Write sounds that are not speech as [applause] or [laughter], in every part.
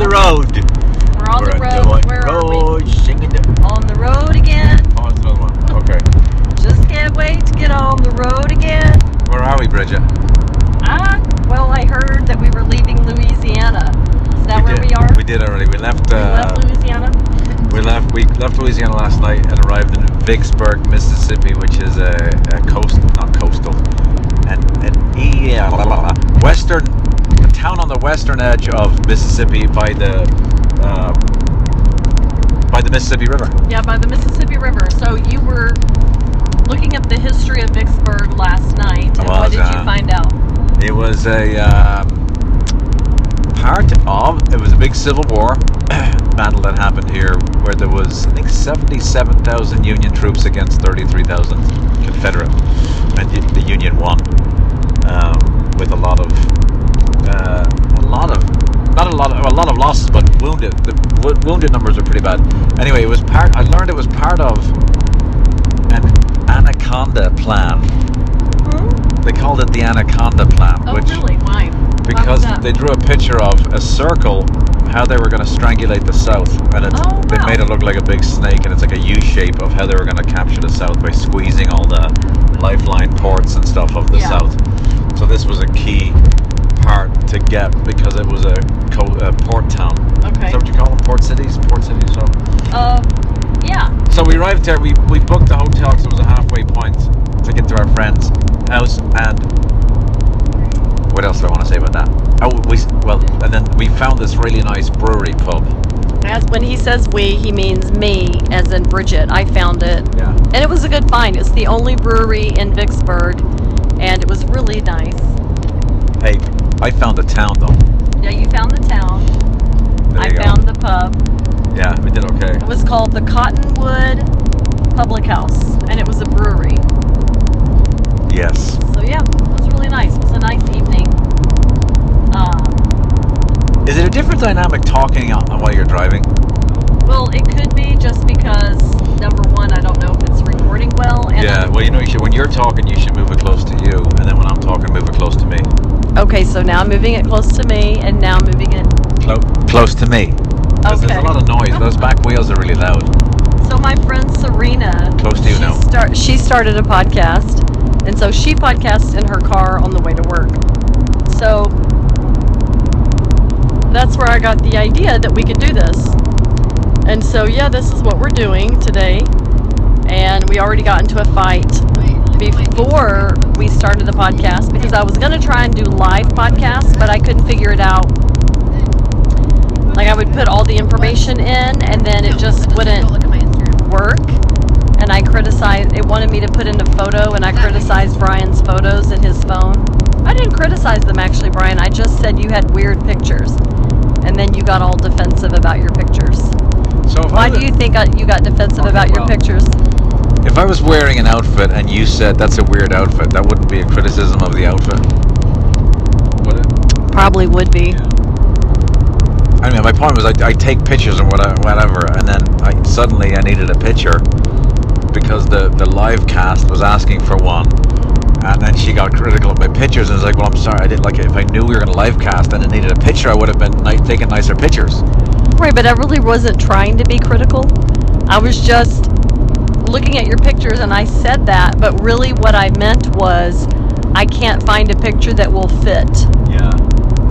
the road. We're on We're the road. the Where are we? road, the. On the road again. Oh, it's another one. Okay. Just can't wait to get on the road again. Where are we, Bridget? Ah, well, I heard that we were leaving Louisiana. Is that where did, we are? We did already. We left. We Uh, left Louisiana. We left. We left Louisiana last night and arrived in Vicksburg, Mississippi, which is a, a coast, not coastal, and an yeah, la, la, la, western, town on the western edge of Mississippi by the uh, by the Mississippi River. Yeah, by the Mississippi River. So you were looking up the history of Vicksburg last night. And what was, did you uh, find out? It was a um, part of. It was a big Civil War [clears throat] battle that happened here, where there was I think seventy-seven thousand Union troops against thirty-three thousand Confederate, and the Union won um, with a lot of uh, a lot of not a lot of a lot of losses, but wounded. The wo- wounded numbers are pretty bad. Anyway, it was part. I learned it was part of an Anaconda Plan. They called it the Anaconda Plan, Oh, which really? Why? Because they drew a picture of a circle how they were going to strangulate the south and it, Oh, they made it look like a big snake and it's like a u shape of how they were going to capture the south by squeezing all the lifeline ports and stuff of the Yeah. south so this was a key to get because it was a, port town Okay. is that what you call them port cities port cities so Uh, yeah. so we arrived there. We, we booked the hotel because it was a halfway point to get to our friend's house. And what else do I want to say about that? Oh, we well, and then we found this really nice brewery pub. As when he says we, he means me, as in Bridget. I found it. Yeah. And it was a good find. It's the only brewery in Vicksburg, and it was really nice. Hey, I found the town though. Yeah, you found the town. There I go. found the pub. Yeah, we did okay. It was called the Cottonwood Public House, and it was a brewery. Yes. So yeah, it was really nice. It was a nice evening. Um, Is it a different dynamic talking while you're driving? well, it could be just because number one, I don't know if it's recording well, and yeah. Well, you know, you should, when you're talking, you should move it close to you, and then when I'm talking, move it close to me. Okay, so now I'm moving it close to me, and now moving it. Clo- close to me. 'Cause There's a lot of noise. Those back wheels are really loud. So my friend Serena, Close to you she now. Start, she started a podcast, and so she podcasts in her car on the way to work. So that's where I got the idea that we could do this. And so yeah, this is what we're doing today. And we already got into a fight before we started the podcast because I was going to try and do live podcasts, but I couldn't figure it out. Like I would put all the information in and then it just wouldn't Look at my Instagram. work and I criticized it wanted me to put in a photo and I criticized Brian's photos in his phone. I didn't criticize them actually, Brian. I just said you had weird pictures. And then you got all defensive about your pictures. So Why do you think I, you got defensive Okay, about your well- pictures? If I was wearing an outfit and you said that's a weird outfit, that wouldn't be a criticism of the outfit. Would it? Probably would be. I mean, my point was I, I take pictures and whatever, whatever, and then I, suddenly I needed a picture because the, the live cast was asking for one. And then she got critical of my pictures and was like, well, I'm sorry, I didn't like it. If I knew we were going to live cast and it needed a picture, I would have been ni- taking nicer pictures. Right, but I really wasn't trying to be critical. I was just looking at your pictures and I said that, but really what I meant was I can't find a picture that will fit. Yeah.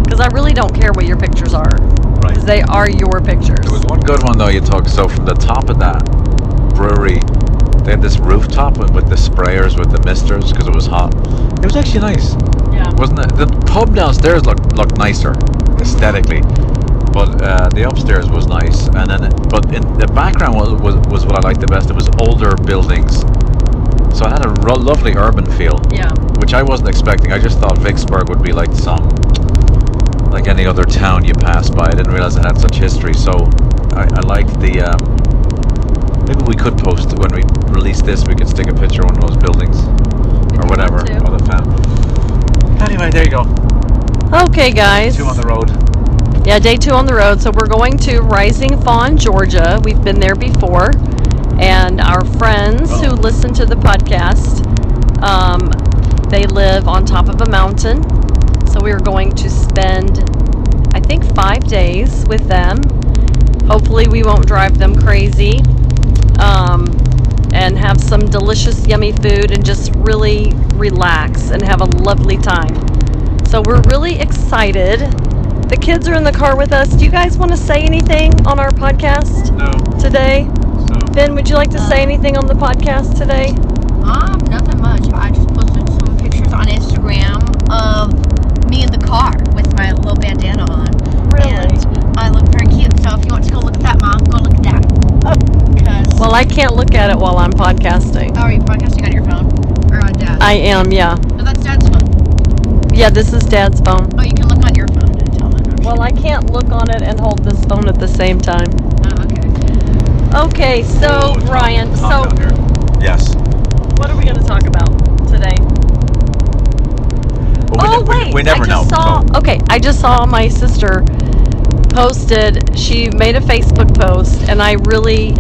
Because I really don't care what your pictures are. Right. Because they are your pictures. There was one good one though you took. So from the top of that brewery, they had this rooftop with, with the sprayers with the misters because it was hot. It was actually nice, Yeah. wasn't it? The pub downstairs looked looked nicer aesthetically, but uh, the upstairs was nice. And then, but in the background was, was was what I liked the best. It was older buildings, so it had a ro- lovely urban feel, Yeah. which I wasn't expecting. I just thought Vicksburg would be like some like any other town you pass by. I didn't realize it had such history. So I, I liked the. Um, maybe we could post when we release this. We could stick a picture of one of those buildings If or whatever. Or the fan. Anyway, there you go. Okay, guys. Two on the road. Yeah, day two on the road. So we're going to Rising Fawn, Georgia. We've been there before. And our friends who Oh. listen to the podcast, um, they live on top of a mountain. So we are going to spend, I think, five days with them. Hopefully, we won't drive them crazy. Um, and have some delicious, yummy food and just really relax and have a lovely time. So, we're really excited. The kids are in the car with us. Do you guys want to say anything on our podcast No. today? So. Ben, would you like to say anything on the podcast today? Um, nothing much. I just posted some pictures on Instagram of me in the car with my little bandana on. Really? And I look very cute. So if you want to go look at that, mom, go look at that. Because Well, I can't look at it while I'm podcasting. oh, are you podcasting on your phone or on dad's? I am, yeah. no, that's dad's phone. Yeah, this is Dad's phone. Oh, you can look on your phone and tell them. Well, I can't look on it and hold this phone at the same time. Oh, okay. Okay, so Ryan, so Calm down. Yes. what are we going to talk about today? Well, we oh ne- we- wait, we, never I know. saw. so- Okay, I just saw my sister posted. She made a Facebook post, and I really,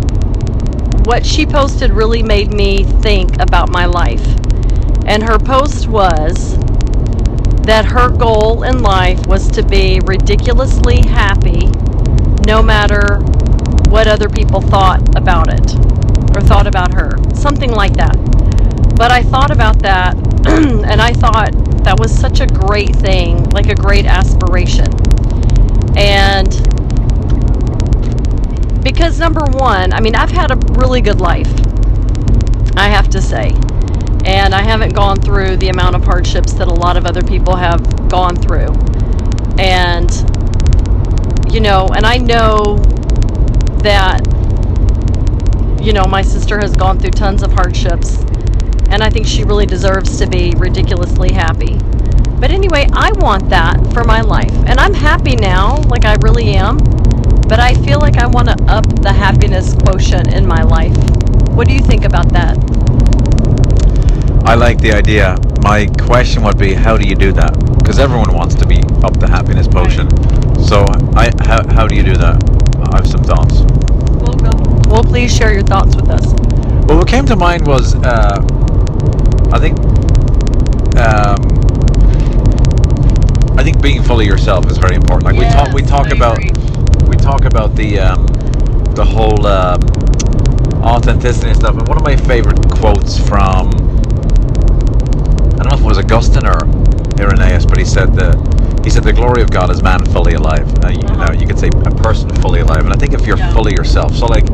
what she posted really made me think about my life. And her post was that her goal in life was to be ridiculously happy, no matter what other people thought about it or thought about her, something like that. But I thought about that, [clears throat] and I thought that was such a great thing, like a great aspiration. And because number one, I mean, I've had a really good life, I have to say. And I haven't gone through the amount of hardships that a lot of other people have gone through. And, you know, and I know that, you know, my sister has gone through tons of hardships and I think she really deserves to be ridiculously happy. But anyway, I want that for my life. And I'm happy now, like I really am. But I feel like I want to up the happiness quotient in my life. What do you think about that? I like the idea. My question would be, how do you do that? Because everyone wants to be up the happiness potion. So, I how, how do you do that? I have some thoughts. Well, go. Well, please share your thoughts with us. Well, what came to mind was, uh, I think, um, I think being fully yourself is very important. Like we talk, we talk I about, agree. we talk about the um, the whole um, authenticity and stuff. And one of my favorite quotes from, I don't know if it was Augustine or Irenaeus, but he said the he said the glory of God is man fully alive. Uh, you, Uh-huh. know, you could say a person fully alive. And I think if you're Yeah. fully yourself, so like,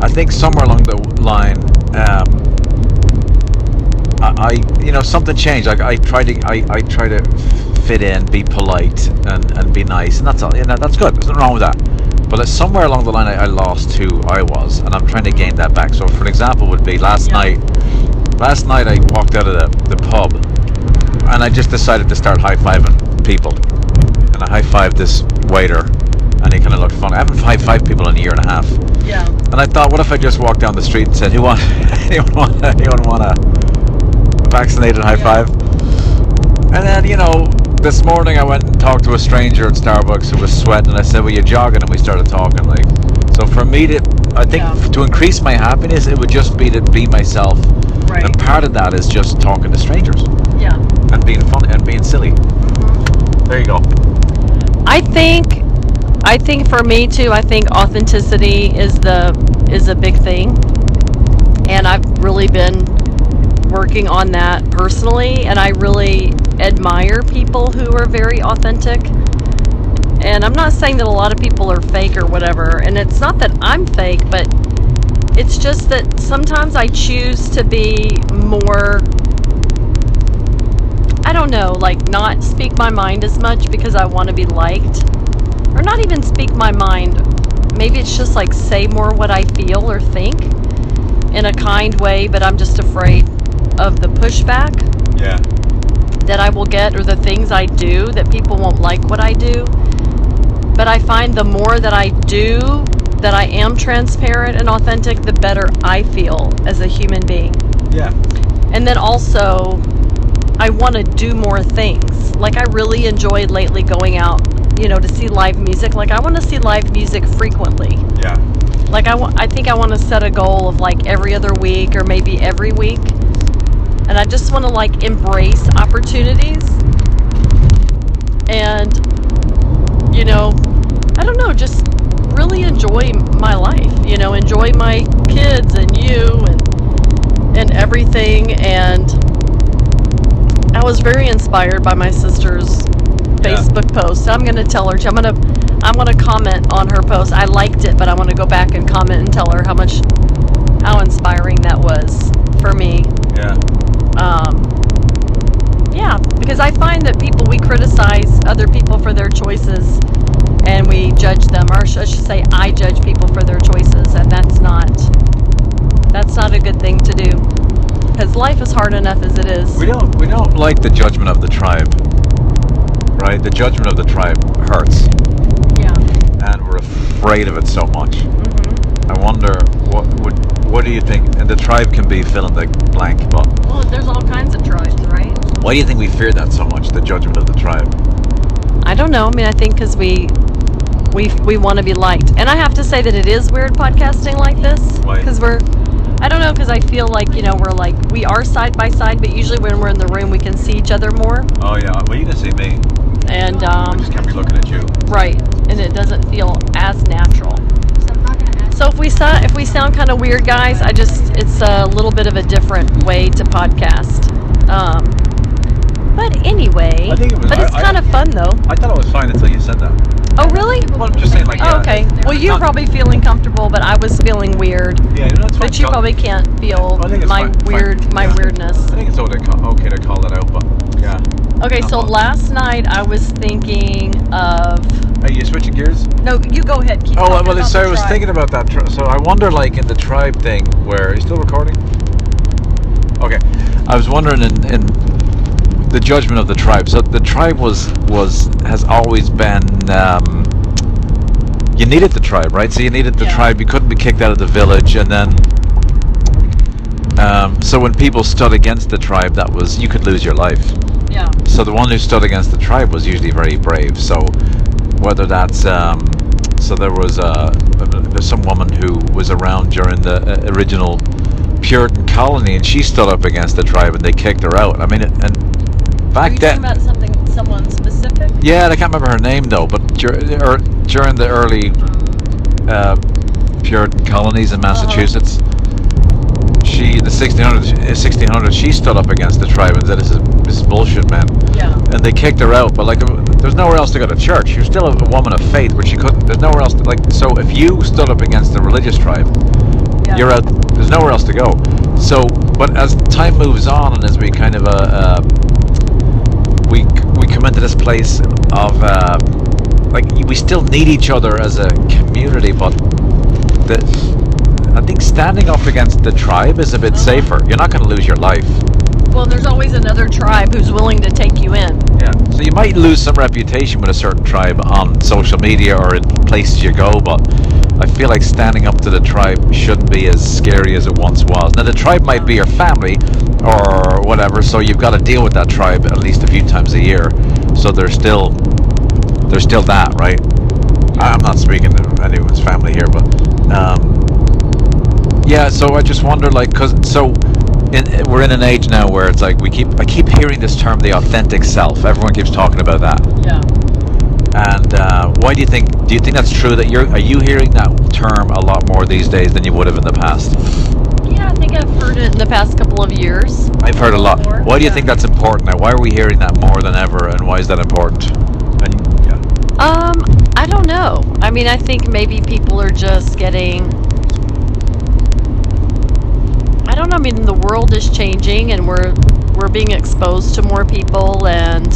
I think somewhere along the line. Um, I, I you know something changed. Like I try to I, I try to fit in, be polite, and, and be nice, and that's all. You know that's good. There's nothing wrong with that. But it's somewhere along the line, I, I lost who I was, and I'm trying to gain that back. So, for an example, would be last Yeah. night. Last night, I walked out of the, the pub, and I just decided to start high fiving people, and I high fived this waiter, and he kind of looked funny. I haven't high fived people in a year and a half. Yeah. And I thought, what if I just walked down the street and said, "Who want [laughs] anyone want anyone want a vaccinated high Yeah. five?" And then you know, this morning I went and talked to a stranger at Starbucks who was sweating, and I said, "Well, you're jogging?" And we started talking. Like, so for me to, I think Yeah. f- to increase my happiness, it would just be to be myself. Right. And part of that is just talking to strangers Yeah. and being funny and being silly. Mm-hmm. There you go. I think I think for me too, I think authenticity is the is a big thing. And I've really been working on that personally and I really admire people who are very authentic. And I'm not saying that a lot of people are fake or whatever, and it's not that I'm fake, but it's just that sometimes I choose to be more I don't know, like not speak my mind as much because I want to be liked. Or not even speak my mind. Maybe it's just like say more what I feel or think in a kind way, but I'm just afraid of the pushback Yeah. that I will get or the things I do that people won't like what I do. But I find the more that I do, that I am transparent and authentic, the better I feel as a human being. Yeah. And then also, I want to do more things. Like, I really enjoyed lately going out, you know, to see live music. Like, I want to see live music frequently. Yeah. Like, I, wa- I think I want to set a goal of like every other week or maybe every week. And I just want to like embrace opportunities. And you know, I don't know, just really enjoy my life. You know, enjoy my kids and you and and everything. And I was very inspired by my sister's Yeah. Facebook post. I'm gonna tell her. I'm gonna I'm gonna comment on her post. I liked it, but I want to go back and comment and tell her how much how inspiring that was for me. Yeah. Um, yeah, because I find that people we criticize other people for their choices, and we judge them, or I should say, I judge people for their choices, and that's not that's not a good thing to do. Because life is hard enough as it is. We don't we don't like the judgment of the tribe. Right? The judgment of the tribe hurts. Yeah. And we're afraid of it so much. Mm-hmm. I wonder what would what do you think and the tribe can be fill in the blank, but Well, there's all kinds of tribes, right? why do you think we fear that so much, the judgment of the tribe? I don't know. I mean, I think because we we we want to be liked, and I have to say that it is weird podcasting like this because we're. I don't know because I feel like you know we're like we are side by side, but usually when we're in the room we can see each other more, Oh yeah, well you can see me. and I um, just can't be looking at you. right, and it doesn't feel as natural. So I'm not gonna ask. So if we sound if we sound kind of weird, guys, I just it's a little bit of a different way to podcast. Um, but anyway, I think it was- but it's I- I- kind of fun though. I thought it was fine until you said that. Oh really? Well, I'm just saying like Oh, okay. Well, you're not- probably feeling comfortable, but I was feeling weird. Yeah, no, it's fine. But you probably can't feel I think it's my fine, fine. weird, my Yeah. weirdness. I think it's okay to call, okay to call that out, but yeah. Okay, so Uh-huh. last night I was thinking of. Hey, you switching gears? No, you go ahead. Keep Oh, talking well, about so the I was tribe. thinking about that. Tri- so I wonder, like, in the tribe thing, where are you still recording? Okay, I was wondering in, in the judgment of the tribe. So the tribe was was has always been. Um, you needed the tribe, right? So you needed the Yeah. tribe. You couldn't be kicked out of the village, and then. Um, so when people stood against the tribe, that was you could lose your life. Yeah. So the one who stood against the tribe was usually very brave. So whether that's um, so there was a there's some woman who was around during the uh, original Puritan colony, and she stood up against the tribe, and they kicked her out. I mean, and back then, talking about something, someone specific? yeah, I can't remember her name though, but dur- er, during the early uh, Puritan colonies in Massachusetts. She, in the 1600s, 1600s, she stood up against the tribe and said, "This is this is bullshit, man." Yeah. and they kicked her out. But like, there's nowhere else to go to church. She was still a, a woman of faith, but she couldn't. There's nowhere else. To, like, so if you stood up against the religious tribe, Yeah. you're out. There's nowhere else to go. So, but as time moves on, and as we kind of uh, uh we we come into this place of uh, like we still need each other as a community, but the. I think standing up against the tribe is a bit Uh-huh. safer. You're not going to lose your life. Well, there's always another tribe who's willing to take you in. Yeah. So you might lose some reputation with a certain tribe on social media or in places you go, but I feel like standing up to the tribe shouldn't be as scary as it once was. Now the tribe might be your family or whatever, so you've got to deal with that tribe at least a few times a year. So there's still there's still that, right? I'm not speaking to anyone's family here, but um, yeah. So I just wonder, like, cause so in, we're in an age now where it's like we keep I keep hearing this term, the authentic self. Everyone keeps talking about that. Yeah. And uh, why do you think? Do you think that's true? That you're are you hearing that term a lot more these days than you would have in the past? Yeah, I think I've heard it in the past couple of years. I've heard a lot. More, Why do you yeah. think that's important now? Why are we hearing that more than ever? And why is that important? And yeah, Um, I don't know. I mean, I think maybe people are just getting. I don't know. I mean, the world is changing, and we're we're being exposed to more people, and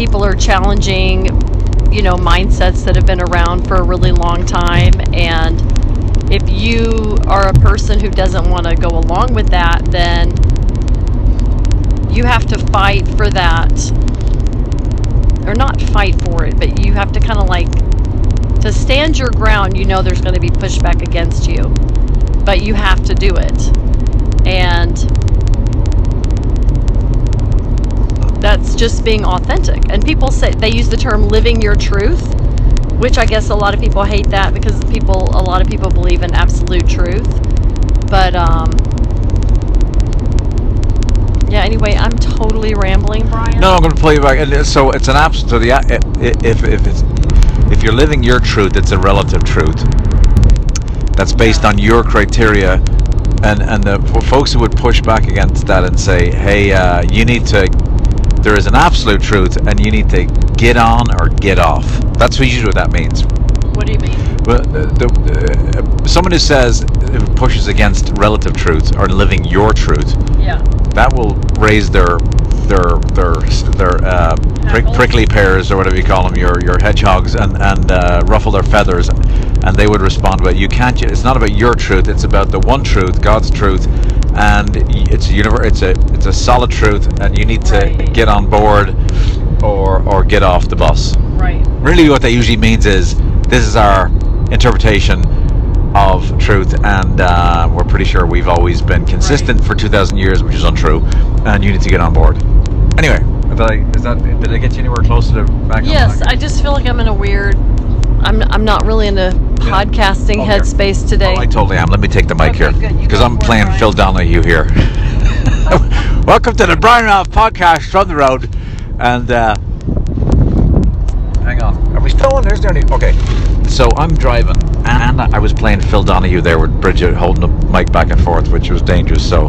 people are challenging, you know, mindsets that have been around for a really long time. And if you are a person who doesn't want to go along with that, then you have to fight for that or not fight for it, but you have to kind of like to stand your ground. You know, there's going to be pushback against you, but you have to do it, and that's just being authentic. And people say they use the term "living your truth," which I guess a lot of people hate that because people, a lot of people believe in absolute truth, but um, Yeah. Anyway, I'm totally rambling, Brian. No, I'm going to pull you back. So it's an abs. So the if if it's if you're living your truth, it's a relative truth. That's based on your criteria, and and the folks who would push back against that and say, hey, uh, you need to. There is an absolute truth, and you need to get on or get off. That's what usually what that means. What do you mean? The, the, uh, someone who says who pushes against relative truth or living your truth, Yeah. that will raise their their their their uh, prick, prickly pears or whatever you call them, your your hedgehogs, and and uh, ruffle their feathers, and they would respond. But you can't. It's not about your truth. It's about the one truth, God's truth, and it's a univer- It's a it's a solid truth, and you need to Right. get on board, or or get off the bus. Right. Really, what that usually means is this is our interpretation of truth, and uh, we're pretty sure we've always been consistent for 2,000 years, which is untrue, and you need to get on board. Anyway, did I, is that, did I get you anywhere closer to back Yes, on track? I just feel like I'm in a weird. I'm I'm not really in a podcasting Oh, headspace today. Oh, I totally am. Let me take the mic Okay, here because I'm playing Brian. Phil Donahue here. [laughs] Welcome to the Brian Ralph podcast from the road, and uh, hang on, are we still on? There's the only okay. So I'm driving, and I was playing Phil Donahue there with Bridget holding the mic back and forth, which was dangerous. So,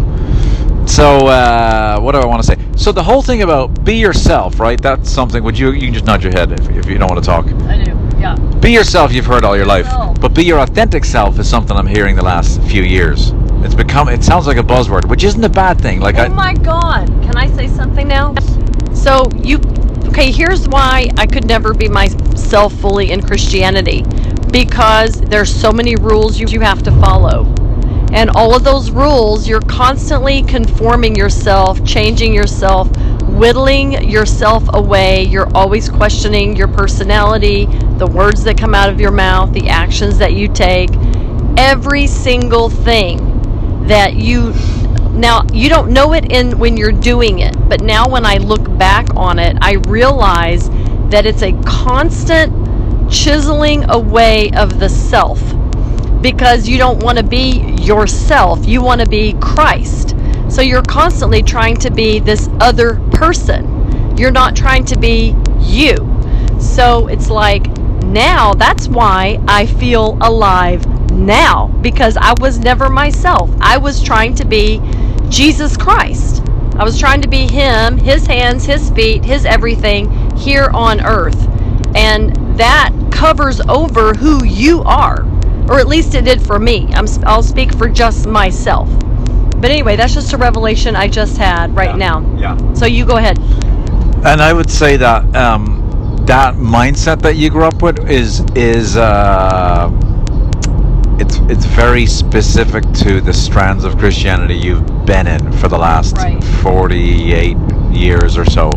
so uh, what do I want to say? So the whole thing about be yourself, right? That's something. Would you? You can just nod your head if, if you don't want to talk. I do. Yeah. Be yourself, you've heard all your life. But be your authentic self is something I'm hearing the last few years. It's become, it sounds like a buzzword, which isn't a bad thing. Like, Oh I, my God! Can I say something now? So you, okay? Here's why I could never be myself fully in Christianity, because there's so many rules you, you have to follow, and all of those rules you're constantly conforming yourself, changing yourself, whittling yourself away. You're always questioning your personality, the words that come out of your mouth, the actions that you take, every single thing that you now you don't know it in when you're doing it but now when i look back on it i realize that it's a constant chiseling away of the self because you don't want to be yourself. You want to be christ so you're constantly trying to be this other person you're not trying to be you so it's like now that's why I feel alive now because I was never myself. I was trying to be Jesus Christ. I was trying to be Him, His hands, His feet, His everything here on earth. And that covers over who you are, or at least it did for me. I'm, I'll speak for just myself. But anyway, that's just a revelation I just had right now. yeah. So you go ahead. And I would say that um, that mindset that you grew up with is is uh, it's it's very specific to the strands of Christianity you've been in for the last Right. 48 years or so,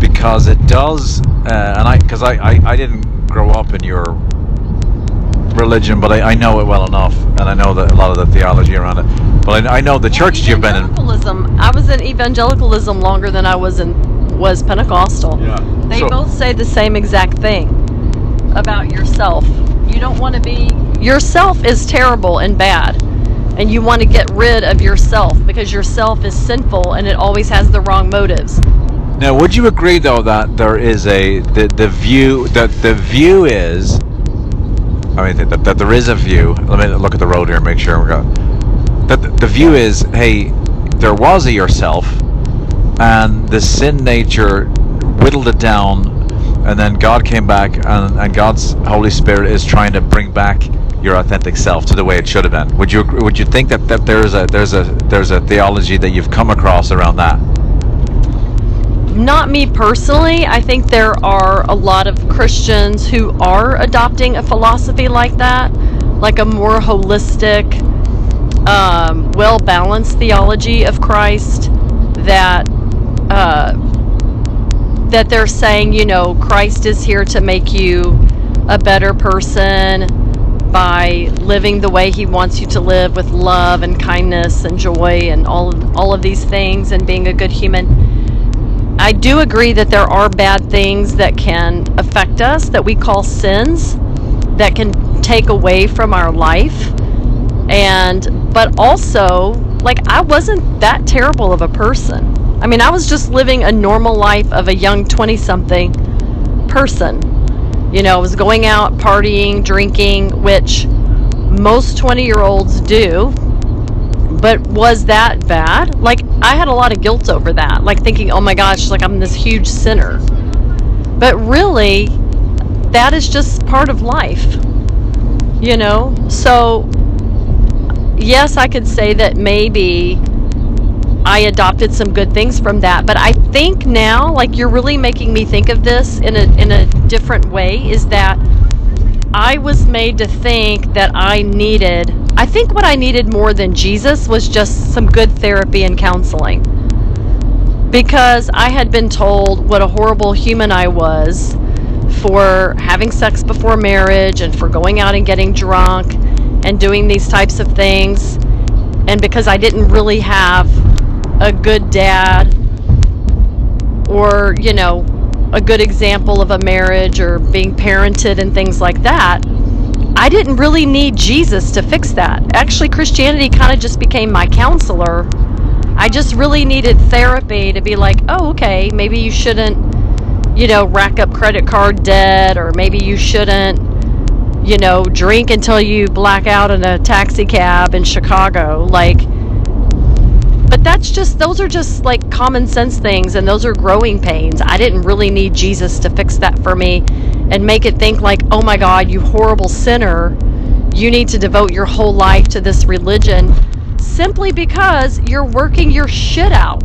because it does. Uh, and I because I, I I didn't grow up in your religion, but I, I know it well enough, and I know that a lot of the theology around it. But I, I know the church you've been in. Evangelicalism. I was in evangelicalism longer than I was in was Pentecostal. Yeah. They So- both say the same exact thing about yourself. You don't want to be yourself is terrible and bad. And you want to get rid of yourself because yourself is sinful and it always has the wrong motives. Now, would you agree though that there is a the, the view that the view is? I mean that, that there is a view. Let me look at the road here and make sure we're got. That the, the view is, hey, there was a yourself, and the sin nature whittled it down, and then God came back, and, and God's Holy Spirit is trying to bring back your authentic self to the way it should have been. Would you would you think that, that there's a there's a there's a theology that you've come across around that? Not me personally. I think there are a lot of Christians who are adopting a philosophy like that, like a more holistic, um, well balanced theology of Christ that. Uh, that they're saying, you know, Christ is here to make you a better person by living the way he wants you to live with love and kindness and joy and all all of these things and being a good human. I do agree that there are bad things that can affect us that we call sins that can take away from our life. And but also like I wasn't that terrible of a person. I mean, I was just living a normal life of a young 20 something person. You know, I was going out, partying, drinking, which most 20 year olds do. But was that bad? Like, I had a lot of guilt over that. Like, thinking, oh my gosh, like I'm this huge sinner. But really, that is just part of life. You know? So, yes, I could say that maybe I adopted some good things from that. But I think now, like you're really making me think of this in a in a different way, is that I was made to think that I needed I think what I needed more than Jesus was just some good therapy and counseling. Because I had been told what a horrible human I was for having sex before marriage and for going out and getting drunk and doing these types of things. And because I didn't really have a good dad or, you know, a good example of a marriage or being parented and things like that, I didn't really need Jesus to fix that. Actually, Christianity kind of just became my counselor. I just really needed therapy to be like, oh, okay, maybe you shouldn't, you know, rack up credit card debt, or maybe you shouldn't, you know, drink until you black out in a taxi cab in Chicago. Like, but that's just, those are just like common sense things, and those are growing pains. I didn't really need Jesus to fix that for me and make it think like, oh my God, you horrible sinner, you need to devote your whole life to this religion simply because you're working your shit out.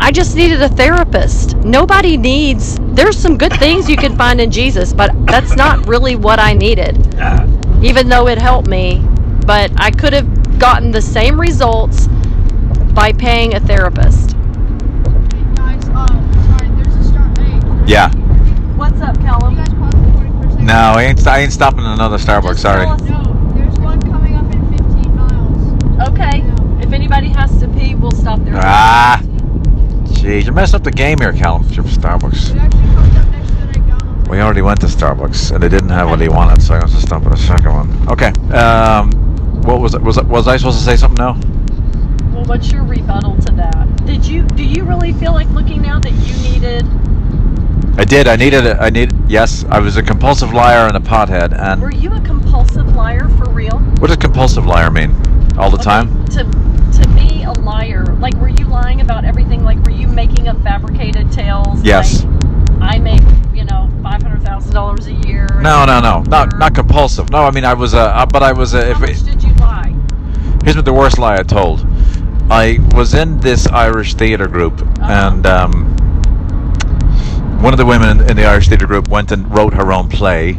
I just needed a therapist. Nobody needs, there's some good things you can find in Jesus, but that's not really what I needed, even though it helped me. But I could have gotten the same results by paying a therapist. Guys, uh, sorry, there's a start. Yeah. What's up, you Callum? guys pause for a? No, I ain't, I ain't stopping at another Starbucks. Just Sorry. tell us- No, there's one coming up in 15 miles. Okay. If anybody has to pee, we'll stop there. Ah. Jeez, you're messing up the game here, Callum. You're from Starbucks. It actually comes up next to the McDonald's. We already went to Starbucks and they didn't have what he wanted, so I was to stop at a second one. Okay. Um, what was it? Was it, was I supposed to say something now? Well, what's your rebuttal to that? Did you do you really feel like looking now that you needed? I did. I needed. A, I need. Yes, I was a compulsive liar and a pothead. And Were you a compulsive liar for real? what does compulsive liar mean? All the Okay, time? To to me, a liar. Like, were you lying about everything? Like, were you making up fabricated tales? Yes. Like, I make you know five hundred thousand dollars a year. No, no, no, not not compulsive. No, I mean I was a. Uh, but I was a. If How it, much did you lie? Here's what the worst lie I told. I was in this Irish theatre group, Uh-huh. and um, one of the women in, the Irish theatre group went and wrote her own play,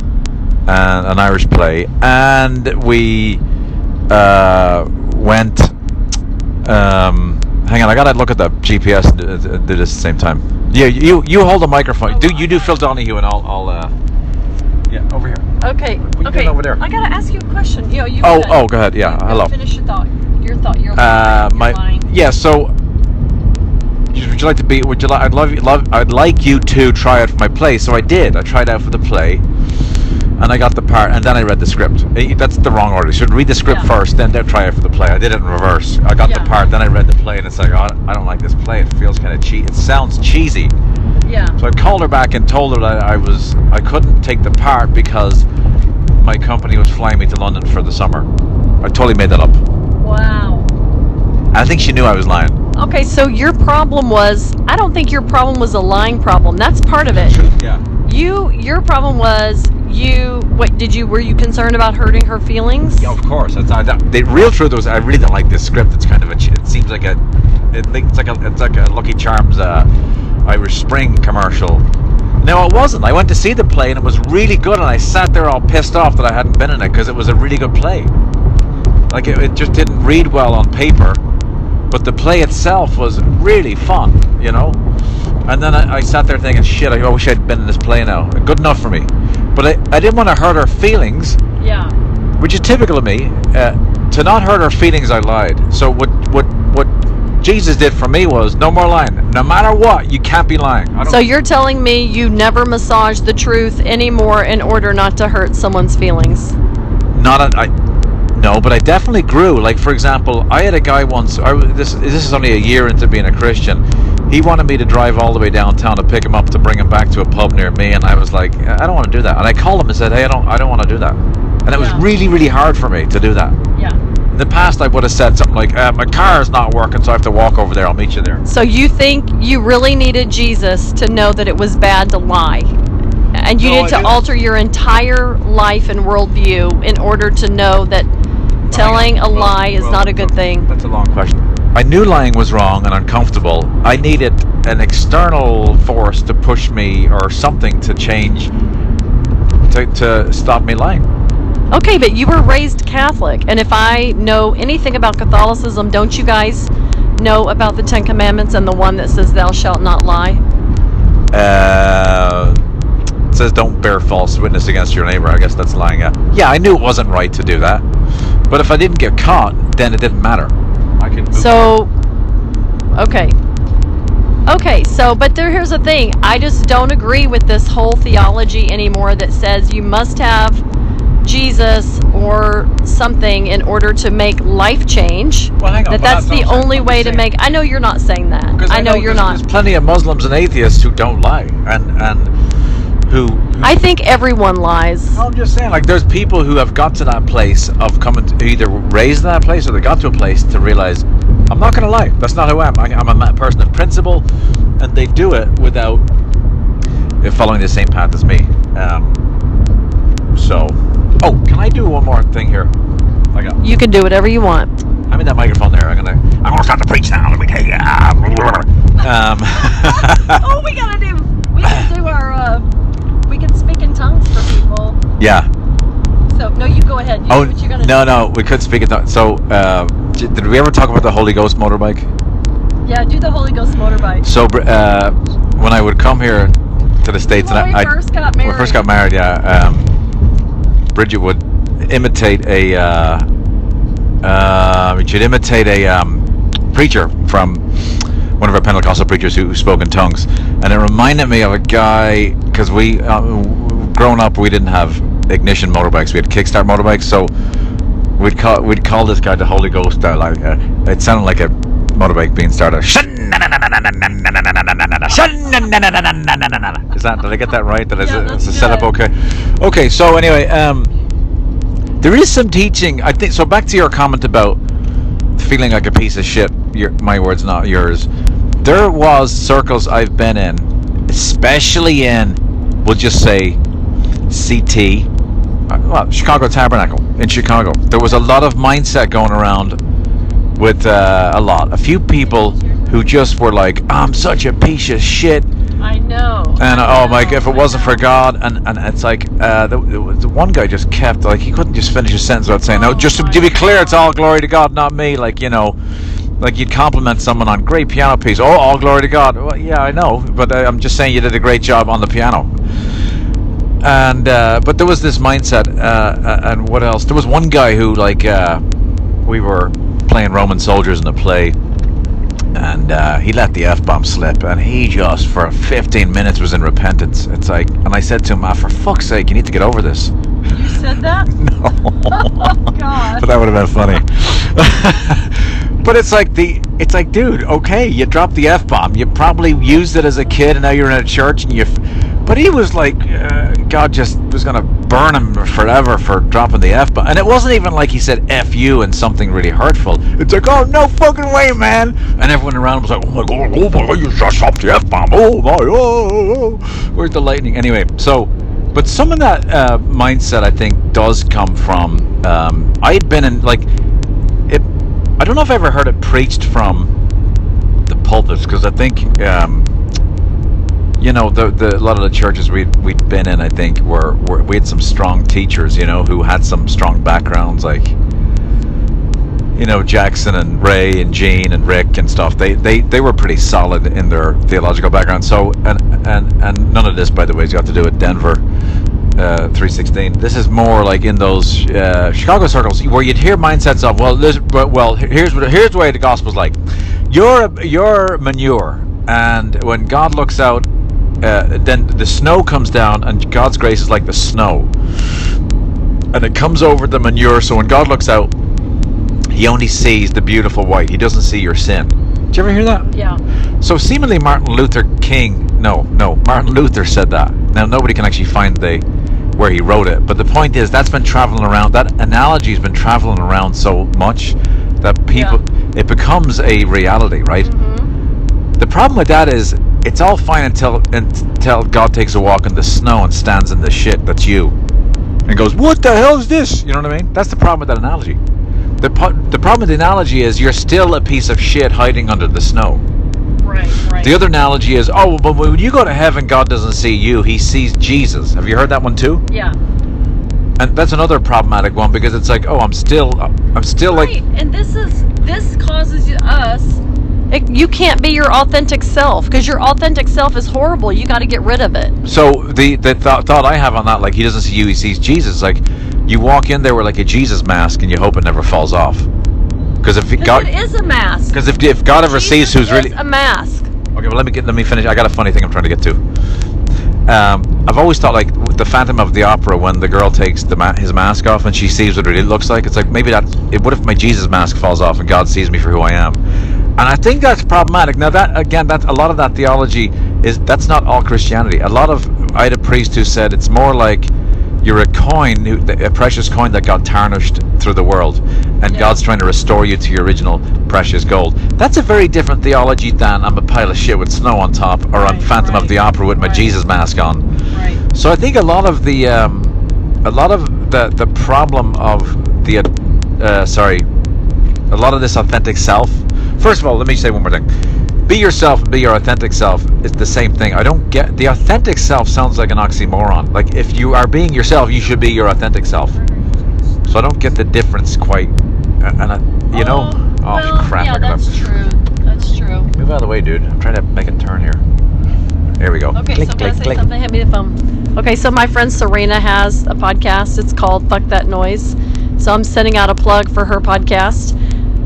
uh, an Irish play, and we uh, went. Um, hang on, I gotta look at the GPS and do, do this at the same time. Yeah, you you hold the microphone. Oh, do you do Phil Donahue and I'll I'll. Uh, yeah, over here. Okay. What okay. over there? I gotta ask you a question. You know, you. Oh, gotta- oh, go ahead. Yeah, hello. Finish your thought. Your thought. Your Uh, your my line. yeah. So, would you like to be? Would you like? I'd love you. Love. I'd like you to try out for my play. So I did. I tried out for the play, and I got the part. And then I read the script. Eh, That's the wrong order. You should read the script Yeah. first, then try out for the play. I did it in reverse. I got Yeah. the part, then I read the play, and it's like, oh, I don't like this play. It feels kind of cheap. It sounds cheesy. Yeah. So I called her back and told her that I was I couldn't take the part because my company was flying me to London for the summer. I totally made that up. Wow. I think she knew I was lying. Okay, so your problem was I don't think your problem was a lying problem. That's part of it. Yeah. You your problem was you what did you were you concerned about hurting her feelings? Yeah, of course. That's not, that, the real truth was I really don't like this script. It's kind of a. It seems like a. It, it's like a. It's like a Lucky Charms uh, Irish Spring commercial. No, it wasn't. I went to see the play and it was really good, and I sat there all pissed off that I hadn't been in it because it was a really good play. Like it, it just didn't read well on paper, but the play itself was really fun, you know. And then I, I sat there thinking, shit, I wish I'd been in this play now. Good enough for me. But I, I didn't want to hurt her feelings Yeah. which is typical of me. Uh, to not hurt her feelings, I lied. So what what what Jesus did for me was no more lying. No matter what, you can't be lying. So you're telling me you never massage the truth anymore in order not to hurt someone's feelings. not a, I, No, but I definitely grew. Like for example, I had a guy once. I, this this is only a year into being a Christian. He wanted me to drive all the way downtown to pick him up to bring him back to a pub near me, and I was like, I don't want to do that. And I called him and said, Hey, I don't, I don't want to do that. And it was really, really hard for me to do that. Yeah. In the past, I would have said something like, uh, "My car is not working, so I have to walk over there. I'll meet you there." So you think you really needed Jesus to know that it was bad to lie? And you No, needed I to didn't. alter your entire life and worldview in order to know that telling a lie is well, not a good thing. That's a long question. I knew lying was wrong and uncomfortable. I needed an external force to push me or something to change to, to stop me lying. Okay, but you were raised Catholic, and if I know anything about Catholicism, don't you guys know about the Ten Commandments and the one that says "Thou shalt not lie"? Uh, it says don't bear false witness against your neighbor. I guess that's lying. Yeah, yeah, I knew it wasn't right to do that. But if I didn't get caught, then it didn't matter. I could move So, okay. Okay, so, but there, here's the thing. I just don't agree with this whole theology anymore that says you must have Jesus or something in order to make life change. Well, hang on, that that's the not what I'm only way to make. I know you're not saying that. Because I know you're not. There's plenty of Muslims and atheists who don't lie, and and who. who I think everyone lies. I'm just saying, like, there's people who have got to that place of coming to either raised in that place or they got to a place to realize, I'm not going to lie. That's not who I am. I, I'm a person of principle, and they do it without following the same path as me. Um, so, oh, can I do one more thing here? I got. You can do whatever you want. I'm in that microphone there. I'm gonna. I'm gonna start to preach now. Let me tell you. Um, [laughs] oh, we gotta do. We gotta do our. Uh, we can speak in tongues for people. yeah. So no, you go ahead. You Oh what you're gonna no, do. no, we could speak it. down. So, uh, did we ever talk about the Holy Ghost motorbike? Yeah, do the Holy Ghost motorbike. So, uh, when I would come here to the states, When and I, I first got when we first got married, yeah, um, Bridget would imitate a. Uh, uh, she'd imitate a um, preacher from one of our Pentecostal preachers who, who spoke in tongues, and it reminded me of a guy because we, uh, growing up, we didn't have ignition motorbikes; we had kickstart motorbikes, so we'd call we'd call this guy the Holy Ghost. Uh, like uh, it sounded like a motorbike being started. Is that did I get that right? That is Yeah, it, that's is the setup okay? Okay, so anyway, um, there is some teaching. I think so. Back to your comment about feeling like a piece of shit. Your, my words, not yours. There was circles I've been in, especially in, we'll just say, CT, uh, well, Chicago Tabernacle in Chicago. There was a lot of mindset going around with uh, a lot, a few people who just were like, "I'm such a piece of shit," I know. and I oh my, know, if it I wasn't for. God, and and it's like uh, the, the, one guy just kept like he couldn't just finish his sentence without saying, "No, Oh just to, to be clear, it's all glory to God, not me." Like you know, like you'd compliment someone on great piano piece. Oh, all glory to God. Well, yeah, I know, but I, I'm just saying you did a great job on the piano. And uh, but there was this mindset, uh, uh, and what else? There was one guy who like uh, we were playing Roman soldiers in a play, and uh, he let the f bomb slip, and he just for 15 minutes was in repentance. It's like, and I said to him, ah, "For fuck's sake, you need to get over this." You said that? [laughs] No. Oh, [laughs] God. but that would have been funny. [laughs] but it's like the it's like dude okay you dropped the f-bomb you probably used it as a kid and now you're in a church and you f- but he was like uh, god just was gonna burn him forever for dropping the f-bomb and it wasn't even like he said f you and something really hurtful it's like oh no fucking way man and everyone around was like oh my god oh my god you just dropped the f-bomb oh my oh, oh, oh. where's the lightning anyway so but some of that uh, mindset, I think, does come from. Um, I had been in like it. I don't know if I ever heard it preached from the pulpits because I think, um, you know, the, the a lot of the churches we would we'd been in, I think, were, were we had some strong teachers, you know, who had some strong backgrounds, like you know Jackson and Ray and Gene and Rick and stuff. They they they were pretty solid in their theological background. So and and and none of this, by the way, has got to do with Denver. Uh, 316. This is more like in those uh, Chicago circles where you'd hear mindsets of, well, this, well, here's what here's the way the gospel's like. You're a, you're manure, and when God looks out, uh, then the snow comes down, and God's grace is like the snow. and it comes over the manure. So when God looks out, He only sees the beautiful white. He doesn't see your sin. Did you ever hear that? Yeah. So seemingly Martin Luther King, no, no, Martin Luther said that. Now nobody can actually find the where he wrote it, but the point is that's been traveling around. That analogy's been traveling around so much that people it becomes a reality, right? Mm-hmm. The problem with that is it's all fine until until God takes a walk in the snow and stands in the shit that's you, and goes, "What the hell is this?" You know what I mean? That's the problem with that analogy. The po- the problem with the analogy is you're still a piece of shit hiding under the snow. Right. Right. The other analogy is, oh, but when you go to heaven, God doesn't see you; He sees Jesus. Have you heard that one too? Yeah. And that's another problematic one because it's like, oh, I'm still, I'm still like, Right, and this is this causes you- us. You can't be your authentic self because your authentic self is horrible. You got to get rid of it. So the the th- thought I have on that, like he doesn't see you, he sees Jesus. Like you walk in there with like a Jesus mask, and you hope it never falls off. Because if Because God, it is a mask. because if if God ever sees who's really a mask. okay, well let me get let me finish. I got a funny thing I'm trying to get to. Um, I've always thought like with the Phantom of the Opera when the girl takes the ma- his mask off and she sees what it really looks like. It's like maybe that. It, what if my Jesus mask falls off and God sees me for who I am? And I think that's problematic. Now that again, that a lot of that theology is that's not all Christianity. A lot of I had a priest who said it's more like you're a coin, a precious coin that got tarnished through the world, and Yeah. God's trying to restore you to your original precious gold. That's a very different theology than I'm a pile of shit with snow on top, or I'm Right, Phantom of the Opera with my right. Jesus mask on. Right. So I think a lot of the um, a lot of the the problem of the uh, sorry, a lot of this authentic self. First of all, let me say one more thing. Be yourself and be your authentic self is the same thing. I don't get the authentic self sounds like an oxymoron. Like if you are being yourself, you should be your authentic self. So I don't get the difference quite. Uh, And I, you know, oh well, crap! Yeah, I gotta- that's true. That's true. Move out of the way, dude. I'm trying to make a turn here. There we go. Okay, Click, so I'm click, say click. something. Hit me the phone. Okay, so my friend Serena has a podcast. It's called "Fuck That Noise." So I'm sending out a plug for her podcast.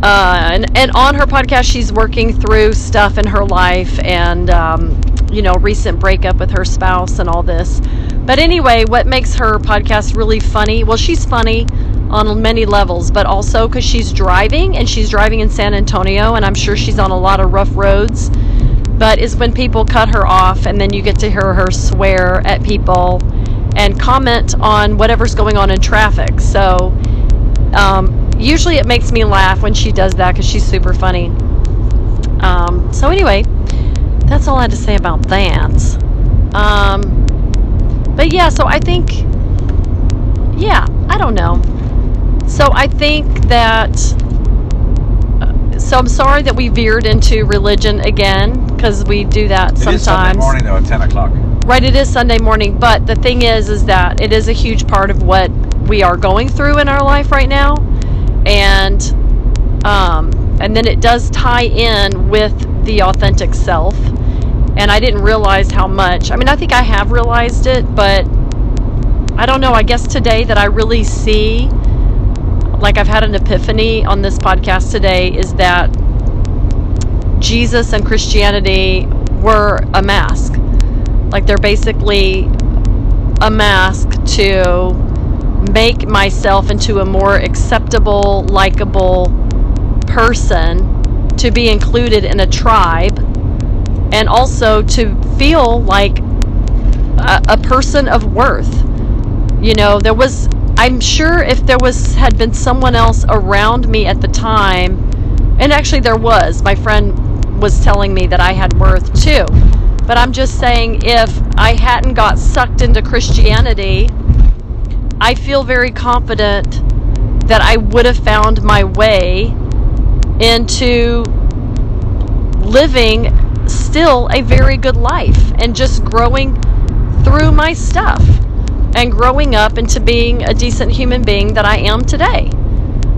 Uh, and, and on her podcast, she's working through stuff in her life and, um, you know, recent breakup with her spouse and all this. But anyway, what makes her podcast really funny? Well, she's funny on many levels, but also because she's driving and she's driving in San Antonio, and I'm sure she's on a lot of rough roads but is when people cut her off and then you get to hear her swear at people and comment on whatever's going on in traffic. So um, usually it makes me laugh when she does that because she's super funny. Um, so anyway, that's all I had to say about that. Um, but yeah, so I think, yeah, I don't know. So I think that so I'm sorry that we veered into religion again because we do that It is Sunday sometimes. morning though at 10 o'clock. Right, it is Sunday morning, but the thing is, is that it is a huge part of what we are going through in our life right now, and um, and then it does tie in with the authentic self. And I didn't realize how much. I mean, I think I have realized it, but I don't know. I guess today that I really see, like I've had an epiphany on this podcast today, is that Jesus and Christianity were a mask. Like they're basically a mask to make myself into a more acceptable, likable person, to be included in a tribe, and also to feel like a, a person of worth. You know, there was, I'm sure if there was, had been someone else around me at the time, and actually there was, my friend was telling me that I had worth too. But I'm just saying, if I hadn't got sucked into Christianity, I feel very confident that I would have found my way into living still a very good life and just growing through my stuff and growing up into being a decent human being that I am today.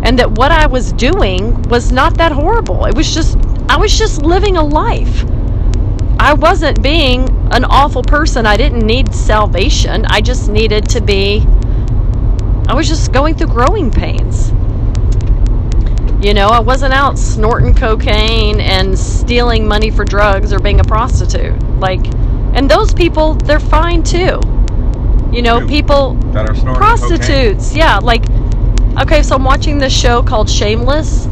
And that what I was doing was not that horrible. It was just, I was just living a life. I wasn't being an awful person. I didn't need salvation. I just needed to be, I was just going through growing pains. You know, I wasn't out snorting cocaine and stealing money for drugs or being a prostitute. Like, and those people, they're fine too. You know, Who? people That are snorting prostitutes. Yeah, like okay, so I'm watching this show called Shameless,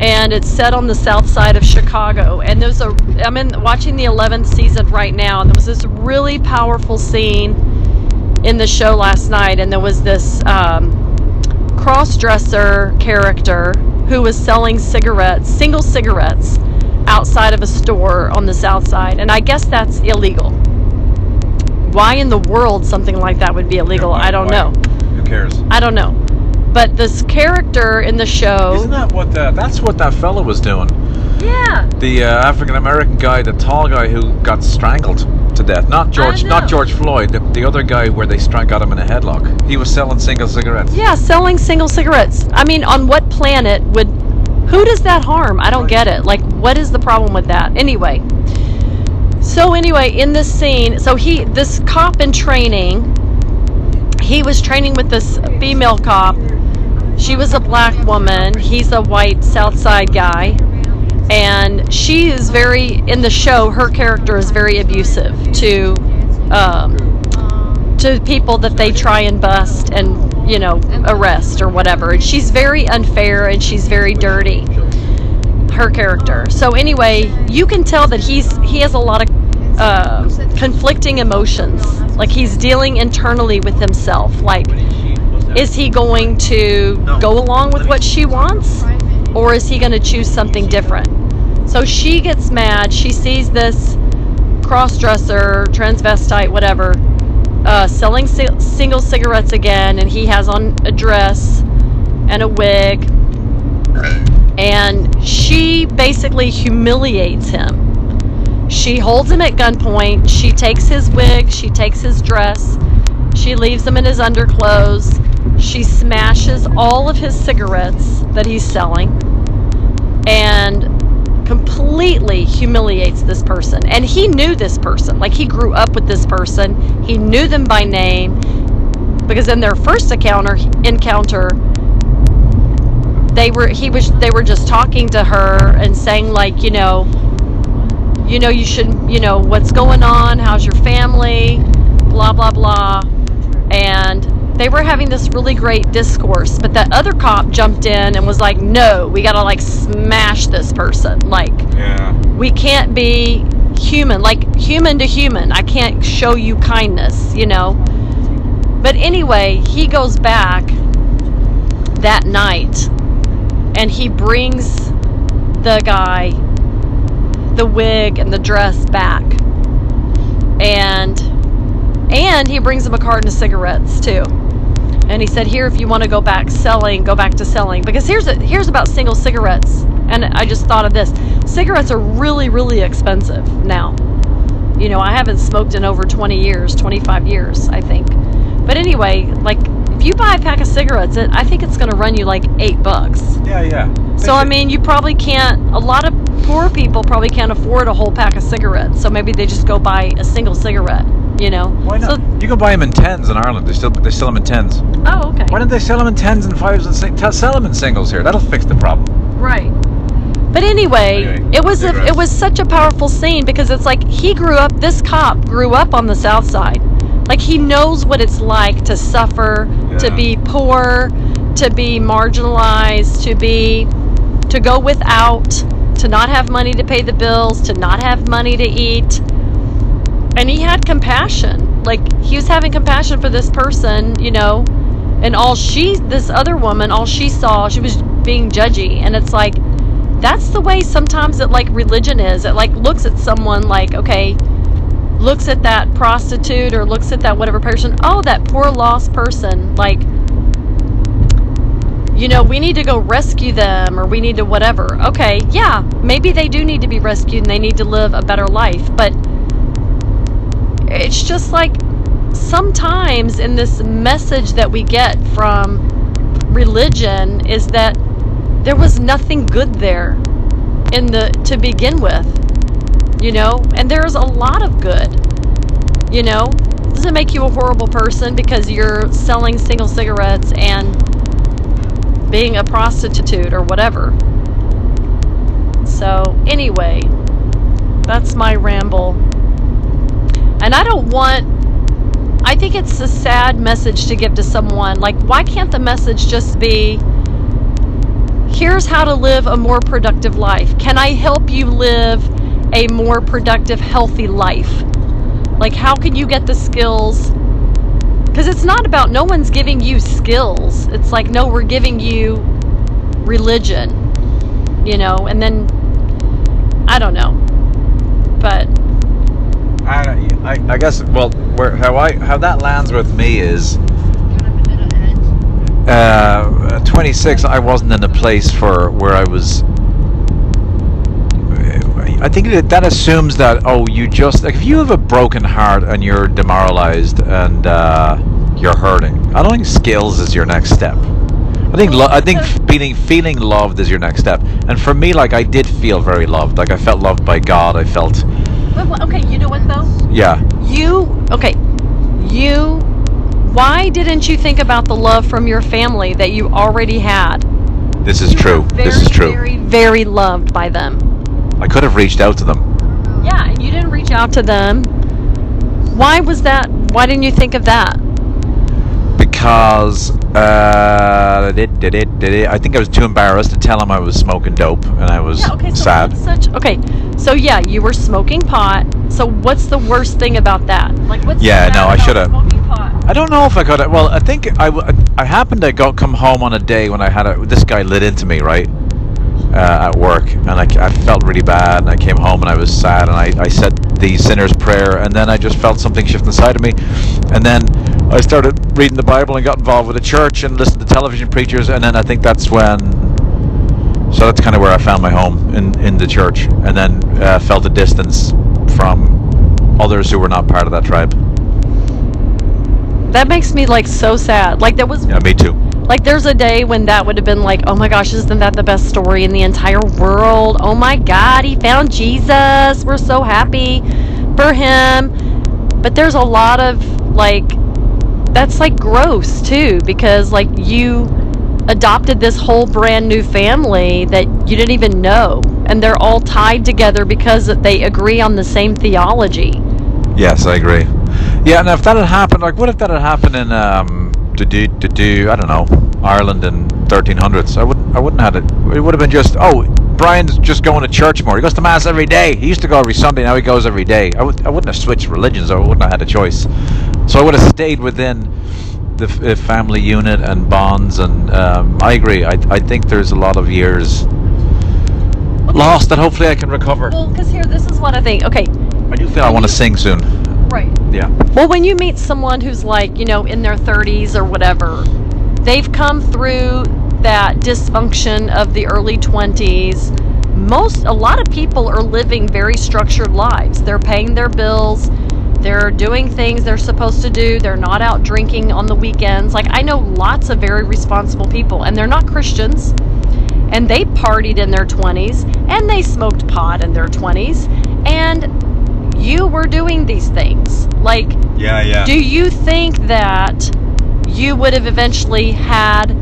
and it's set on the south side of Chicago. And there's a I'm in watching the 11th season right now, and there was this really powerful scene in the show last night, and there was this um, cross-dresser character who was selling cigarettes, single cigarettes, outside of a store on the south side, and I guess that's illegal. Why in the world something like that would be illegal? I don't know. Who cares? I don't know. But this character in the show, Isn't that what that? that's what that fellow was doing? Yeah, The uh, African American guy, the tall guy who got strangled to death. Not George, not George Floyd. The, the other guy where they strang- got him in a headlock. He was selling single cigarettes. yeah, selling single cigarettes. I mean, on what planet would? Who does that harm? I don't get it. Like, what is the problem with that? Anyway. So anyway, in this scene, so he, this cop in training, he was training with this female cop. She was a black woman. He's a white South Side guy. And she is very, in the show, her character is very abusive to um, to people that they try and bust and, you know, arrest or whatever. And she's very unfair and she's very dirty. Her character. So anyway, you can tell that he's he has a lot of uh, conflicting emotions. Like he's dealing internally with himself. Like, is he going to go along with what she wants, or is he going to choose something different? So she gets mad. She sees this cross-dresser, transvestite, whatever, uh, selling si- single cigarettes again, and he has on a dress and a wig, and she basically humiliates him. She holds him at gunpoint. She takes his wig. She takes his dress. She leaves him in his underclothes. She smashes all of his cigarettes that he's selling and completely humiliates this person. And he knew this person. Like he grew up with this person. He knew them by name because in their first encounter encounter they were he was they were just talking to her and saying like, you know, you know you should, you know, what's going on? How's your family? blah blah blah. And they were having this really great discourse, but that other cop jumped in and was like, "No, we got to like smash this person. Like Yeah. we can't be human, like human to human. I can't show you kindness, you know." But anyway, he goes back that night and he brings the guy the wig and the dress back. And and he brings him a carton of cigarettes too. And he said, "Here, if you want to go back selling, go back to selling." Because here's a, here's about single cigarettes. And I just thought of this: cigarettes are really, really expensive now. You know, I haven't smoked in over 20 years, 25 years, I think. But anyway, like if you buy a pack of cigarettes, it, I think it's going to run you like eight bucks. Yeah, yeah. So I mean, you probably can't. A lot of poor people probably can't afford a whole pack of cigarettes. So maybe they just go buy a single cigarette. You know? Why not? So, you can buy them in tens in Ireland. They still they sell them in tens. oh, okay. Why don't they sell them in tens and fives and sell them in singles here? That'll fix the problem. Right. But anyway, Anyway, it was a, it was such a powerful scene because it's like he grew up. This cop grew up on the South Side. Like he knows what it's like to suffer, to be poor, to be marginalized, to be to go without, to not have money to pay the bills, to not have money to eat. And he had compassion. Like he was having compassion for this person, you know. And all she this other woman, all she saw, she was being judgy and it's like that's the way sometimes that like religion is. It like looks at someone like, okay, looks at that prostitute or looks at that whatever person, oh, that poor lost person, like you know, we need to go rescue them or we need to whatever. Okay, yeah, maybe they do need to be rescued and they need to live a better life, but it's just like sometimes in this message that we get from religion is that there was nothing good there in the to begin with you know? And there's a lot of good you know? Doesn't make you a horrible person because you're selling single cigarettes and being a prostitute or whatever. So anyway that's my ramble and i don't want I think it's a sad message to give to someone. Like, why can't the message just be here's how to live a more productive life? Can I help you live a more productive, healthy life? Like, how can you get the skills? Because it's not about no one's giving you skills. It's like, no, we're giving you religion, you know, and then I don't know. But I, I, I guess well, where how I how that lands with me is uh, 26. I wasn't in a place for where I was. I think that that assumes that oh you just like if you have a broken heart and you're demoralized and uh, you're hurting. I don't think skills is your next step. I think lo- I think feeling feeling loved is your next step. And for me, like I did feel very loved. Like I felt loved by God. I felt Okay, you know what though? yeah. You okay? You. Why didn't you think about the love from your family that you already had? This is You were true. This is true. Very, very loved by them. I could have reached out to them. Yeah, and you didn't reach out to them. Why was that? Why didn't you think of that? because uh, did, did it, did it, I think I was too embarrassed to tell him I was smoking dope and I was Yeah. Okay. So sad. such? Okay. So yeah, you were smoking pot. So what's the worst thing about that? Like what's Yeah, no, I Smoking pot. I don't know if I got it. Well, I think I, I happened to go come home on a day when I had a this guy lit into me right uh, at work, and I, I felt really bad, and I came home and I was sad, and I, I said the sinner's prayer, and then I just felt something shift inside of me, and then I started reading the Bible and got involved with the church and listened to television preachers, and then I think that's when. So that's kind of where I found my home in in the church, and then uh, felt a distance from others who were not part of that tribe. That makes me like so sad. Like that was Yeah, me too. Like there's a day when that would have been like, oh my gosh, isn't that the best story in the entire world? Oh my God, he found Jesus. We're so happy for him. But there's a lot of like, that's like gross too, because like you adopted this whole brand new family that you didn't even know. And they're all tied together because they agree on the same theology. Yes, I agree. Yeah, and if that had happened, like, what if that had happened in um, to do to do I don't know Ireland in 1300s? I wouldn't I wouldn't have had it. It would have been just oh Brian's just going to church more. He goes to mass every day. He used to go every Sunday. Now he goes every day. I would I wouldn't have switched religions. I wouldn't have had a choice. So I would have stayed within the f- uh, family unit and bonds. And um, I agree. I I think there's a lot of years lost that hopefully I can recover. Well, because here, this is what I think. Okay, I do feel I want to sing soon. right. Yeah. Well, when you meet someone who's like, you know, in their 30s or whatever, they've come through that dysfunction of the early 20s. Most, a lot of people are living very structured lives. They're paying their bills, they're doing things they're supposed to do, they're not out drinking on the weekends. Like, I know lots of very responsible people, and they're not Christians. And they partied in their 20s, and they smoked pot in their 20s, and you were doing these things. Like, Yeah, yeah. do you think that you would have eventually had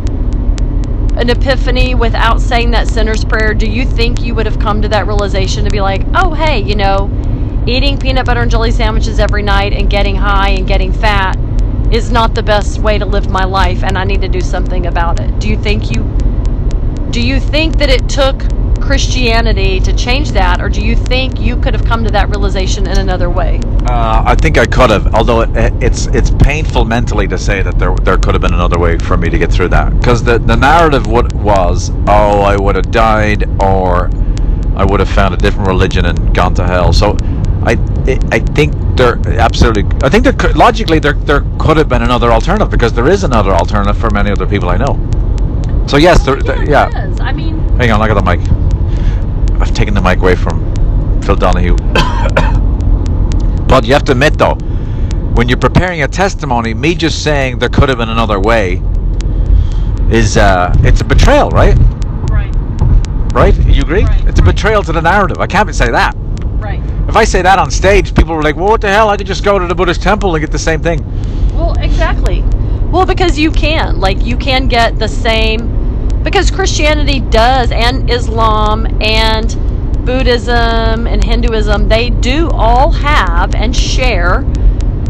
an epiphany without saying that sinner's prayer? Do you think you would have come to that realization to be like, oh, hey, you know, eating peanut butter and jelly sandwiches every night and getting high and getting fat is not the best way to live my life and I need to do something about it? Do you think you do you think that it took Christianity to change that or do you think you could have come to that realization in another way? Uh, I think I could have, although it, it's it's painful mentally to say that there there could have been another way for me to get through that. Because the the narrative what was, oh, I would have died, or I would have found a different religion and gone to hell. So, I I think there absolutely, I think there could, logically there there could have been another alternative because there is another alternative for many other people I know. So yes, there, there- yeah. it is. I mean, Hang on, I got the mic. I've taken the mic away from Phil Donahue. but you have to admit, though, when you're preparing a testimony, me just saying there could have been another way is uh, it's a betrayal, right? right, Right? You agree? Right, it's a right. betrayal to the narrative. I can't even say that. right. If I say that on stage, people are like, "Well, what the hell? I could just go to the Buddhist temple and get the same thing." Well, exactly. Well, because you can. Like, you can get the same. Because Christianity does, and Islam, and Buddhism, and Hinduism, they do all have and share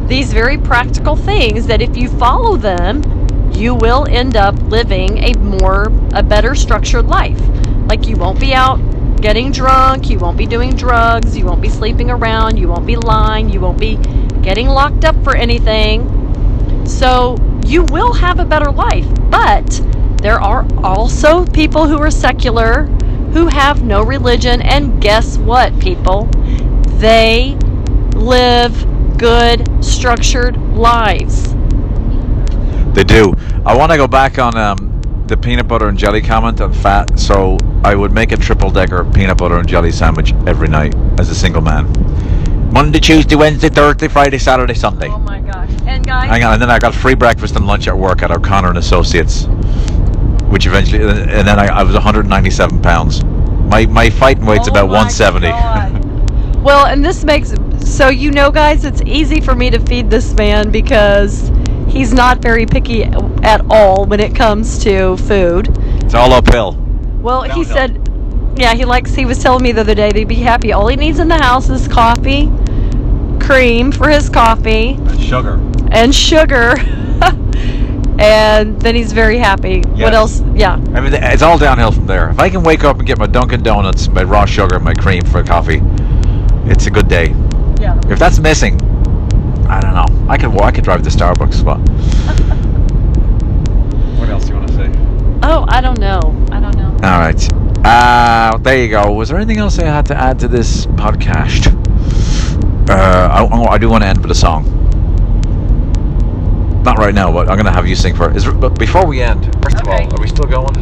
these very practical things that if you follow them, you will end up living a more a better structured life. Like you won't be out getting drunk, you won't be doing drugs, you won't be sleeping around, you won't be lying, you won't be getting locked up for anything. So you will have a better life. But there are also people who are secular who have no religion and guess what people? They live good structured lives. They do. I want to go back on um, the peanut butter and jelly comment on fat. So I would make a triple decker peanut butter and jelly sandwich every night as a single man. Monday, Tuesday, Wednesday, Thursday, Friday, Saturday, Sunday. Oh my gosh. And guys, Hang on, and then I got free breakfast and lunch at work at O'Connor and Associates, which eventually, and then I, I was 197 pounds. My my fighting weight's Oh about 170. [laughs] Well, and this makes so you know, guys, it's easy for me to feed this man because he's not very picky at all when it comes to food. it's all uphill. Well, he said, yeah, he likes. He was telling me the other day he'd be happy. All he needs in the house is coffee, cream for his coffee, And sugar. and sugar. [laughs] [laughs] and then he's very happy. Yes. What else? Yeah. I mean, it's all downhill from there. If I can wake up and get my Dunkin' Donuts, my raw sugar, and my cream for coffee, it's a good day. Yeah. If that's missing, I don't know. I could I could drive to Starbucks, but. [laughs] what else do you want to say? Oh, I don't know. I don't know. All right. Uh, there you go. Was there anything else I had to add to this podcast? Uh, I, I I do want to end with a song. Not right now, but I'm gonna have you sing for. Is but before we end, first Okay. of all, are we still going?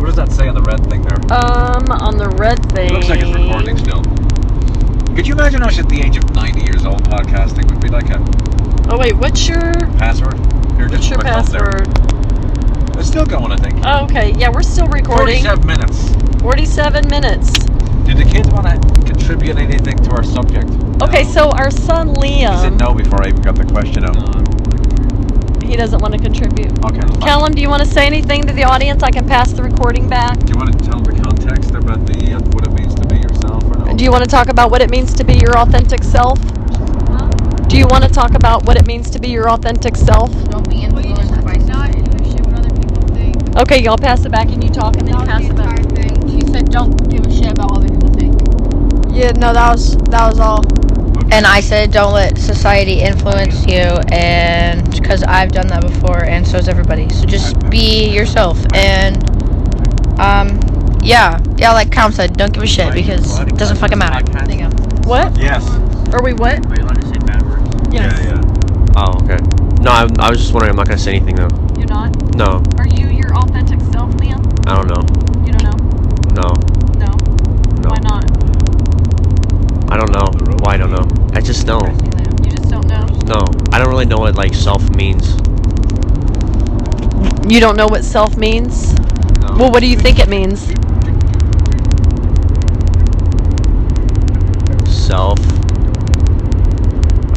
What does that say on the red thing there? Um, on the red thing. It looks like it's recording still. Could you imagine us at the age of 90 years old podcasting would be like a Oh wait, what's your password? Here, what's just your put my thumb there. password? It's still going, I think. Oh, okay, yeah, we're still recording. 47 minutes. 47 minutes. Did the kids want to contribute anything to our subject? Okay, so our son He said Liam, no before I even got the question out. he doesn't want to contribute. Okay. Callum, do you want to say anything to the audience? I can pass the recording back. Do you want to tell the context about the uh, what it means to be yourself or no? Do you want to talk about what it means to be your authentic self? Do you want to talk about what it means to be your authentic self? Don't be Well, you influenced have by to not society. give a shit what other people think. Okay, y'all pass it back and you talk and then you That pass was it the back. entire thing. She said, "Don't give a shit about what other people think." Yeah, no, that was that was all. And I said, "Don't let society influence you," and because I've done that before, and so has everybody. So just be yourself, and um, yeah, yeah, like Cam said, don't give a shit because it doesn't fucking matter. There you go. What? Yes. Are we what? Are you allowed to say bad words? Yes. Yeah, yeah. Oh, okay. No, I, I was just wondering. I'm not gonna say anything though. You're not? No, Are you your authentic self, Liam? I don't know. You don't know? No, No. no. Why not? I don't know. Why I don't know. I just don't. You just don't know. No, I don't really know what like self means. You don't know what self means? No. Well, what do you think it means? Self.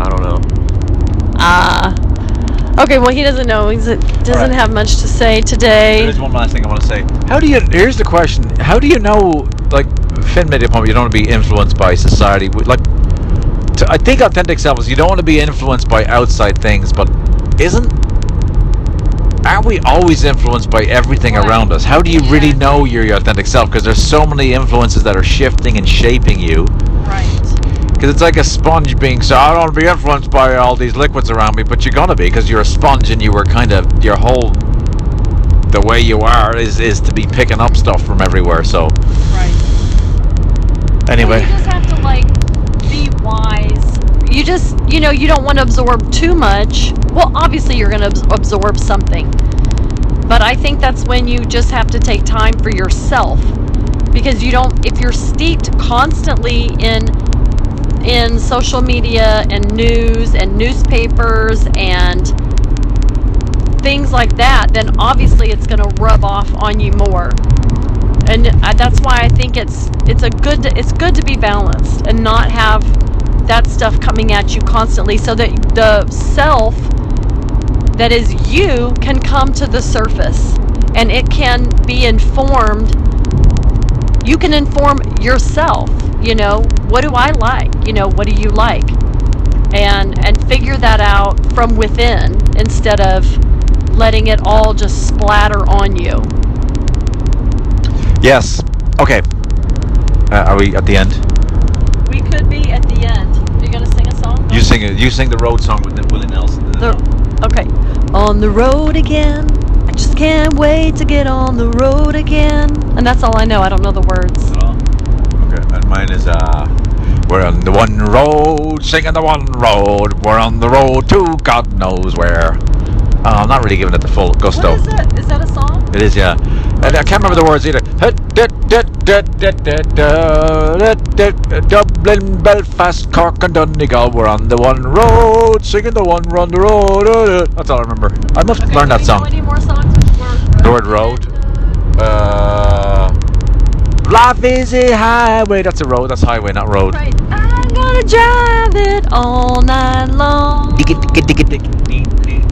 I don't know. Ah. okay, well, he doesn't know. He doesn't Alright. have much to say today. There's one last thing I want to say. How do you? Here's the question. How do you know? Like Finn made a point. You don't want to be influenced by society. Like, to, I think authentic self is you don't want to be influenced by outside things. But isn't? Aren't we always influenced by everything Right. around us? How do you really know you're your authentic self? Because there's so many influences that are shifting and shaping you. Right. Because it's like a sponge being so. I don't want to be influenced by all these liquids around me, but you're gonna be because you're a sponge and you were kind of your whole. The way you are is is to be picking up stuff from everywhere. So. Anyway, you just have to like be wise. You just, you know, you don't want to absorb too much. Well, obviously you're going to absorb something. But I think that's when you just have to take time for yourself because you don't if you're steeped constantly in in social media and news and newspapers and things like that, then obviously it's going to rub off on you more and I, that's why I think it's it's a good it's good to be balanced and not have that stuff coming at you constantly so that the self that is you can come to the surface and it can be informed. You can inform yourself you know what do I like? You know what do you like? And and figure that out from within instead of letting it all just splatter on you. Yes. Okay. Uh, are we at the end? We could be at the end. Are you gonna sing a song? You sing it. You sing the road song with Willie Nelson. The, okay. On the road again. I just can't wait to get on the road again. And that's all I know. I don't know the words. Okay, and mine is uh, we're on the one road, singing the one road. We're on the road to God knows where. Uh, I'm not really giving it the full gusto. What is it? Is that a song? It is, yeah. And I can't remember the words either. Dublin, Belfast, Cork, and Donegal. We're on the one road, singing the one run the road. That's all I remember. I must Okay, learn that song. Any more songs the word The word road. Uh, life is a highway. That's a road. That's highway, not road. Right. I'm gonna drive it all night long.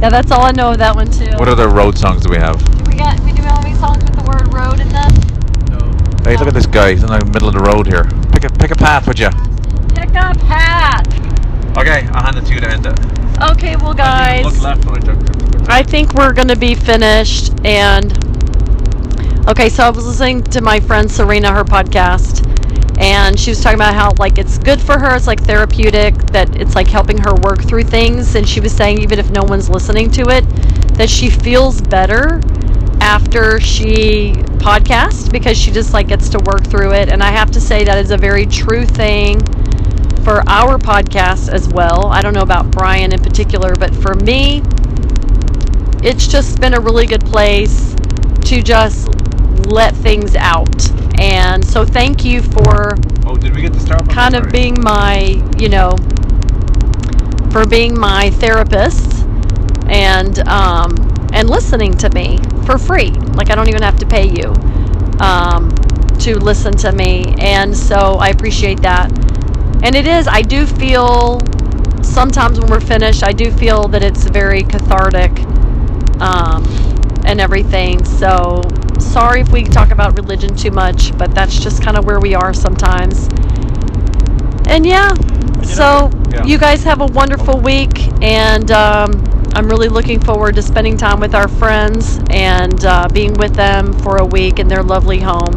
Yeah, that's all I know of that one too. What other road songs do we have? Do we got? We do have any songs with the word road in them? Hey, look at this guy. He's in the middle of the road here. Pick a pick a path, would you? Pick a path. Okay, I'll hand it to you to end it. Okay, well, guys. Look left when I took. I think we're going to be finished. And okay, so I was listening to my friend Serena, her podcast, and she was talking about how like it's good for her. It's like therapeutic that it's like helping her work through things. And she was saying even if no one's listening to it, that she feels better after she podcast because she just like gets to work through it. And I have to say that is a very true thing for our podcast as well. I don't know about Brian in particular, but for me, it's just been a really good place to just let things out. And so thank you for Oh, did we get the Starbucks? kind of being my, you know, for being my therapist and um, and listening to me for free. Like I don't even have to pay you um, to listen to me, and so I appreciate that. And it is. I do feel sometimes when we're finished, I do feel that it's very cathartic um, and everything. So sorry if we talk about religion too much, but that's just kind of where we are sometimes. And yeah, so yeah. you guys have a wonderful week, and um, I'm really looking forward to spending time with our friends and uh, being with them for a week in their lovely home.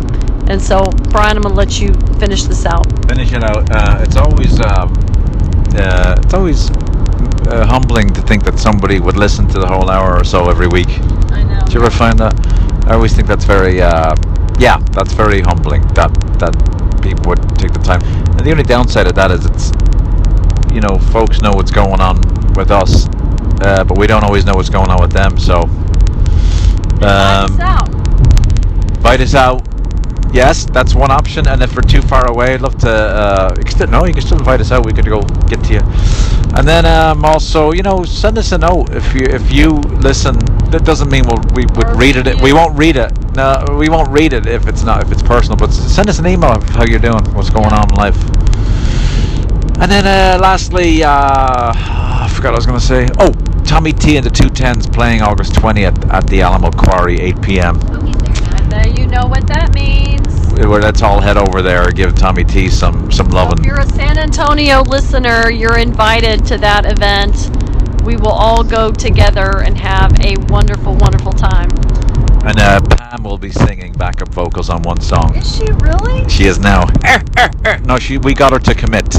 And so, Brian, I'm gonna let you finish this out. finish it out. Uh, it's always um, uh, it's always uh, humbling to think that somebody would listen to the whole hour or so every week. I know. Do you ever find that? I always think that's very, uh, yeah, that's very humbling that that people would take the time. And the only downside of that is it's, you know, folks know what's going on with us, uh, but we don't always know what's going on with them. So, um, out. invite us out. Yes, that's one option. And if we're too far away, I'd love to. Uh, you still, no, you can still invite us out. We could go get to you. And then um, also, you know, send us a note if you if you listen. That doesn't mean we'll, we would read it. We won't read it. No, we won't read it if it's not if it's personal. But send us an email of how you're doing, what's going on in life. And then uh, lastly, uh, I forgot what I was going to say. Oh, Tommy T and the Two Tens playing August 20th at the Alamo Quarry, 8 p.m. And there you know what that means. Where let's all head over there, give Tommy T some some So loving. if you're a San Antonio listener, you're invited to that event. We will all go together and have a wonderful, wonderful time. And uh, Pam will be singing backup vocals on one song. Is she really? She is now. [laughs] no, she. We got her to commit.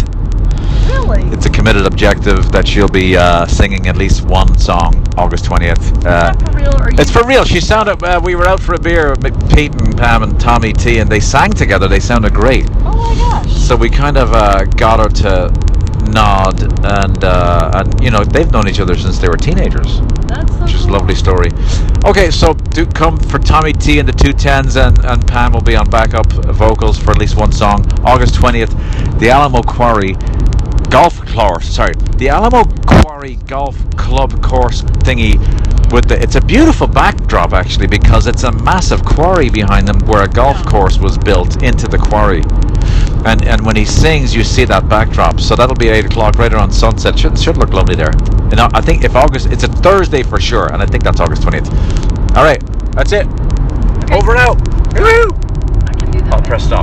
Really? It's a committed objective that she'll be uh, singing at least one song August 20th. Uh, Is that for real? Or It's for real. She sounded. Uh, we were out for a beer, with Pete and Pam and Tommy T, and they sang together. They sounded great. Oh my gosh. So we kind of uh, got her to nod, and uh, and you know they've known each other since they were teenagers, That's so which is a lovely story. Okay, so do come for Tommy T and the two tens, and and Pam will be on backup vocals for at least one song. August twentieth, the Alamo Quarry golf course. Sorry, the Alamo Quarry Golf Club course thingy. With the, it's a beautiful backdrop actually because it's a massive quarry behind them where a golf course was built into the quarry. And and when he sings, you see that backdrop. So that'll be eight o'clock right around sunset. Should should look lovely there. You know, I think if August, it's a Thursday for sure, and I think that's August twentieth. All right, that's it. Over and out. Woo! I can do that. I'll press stop.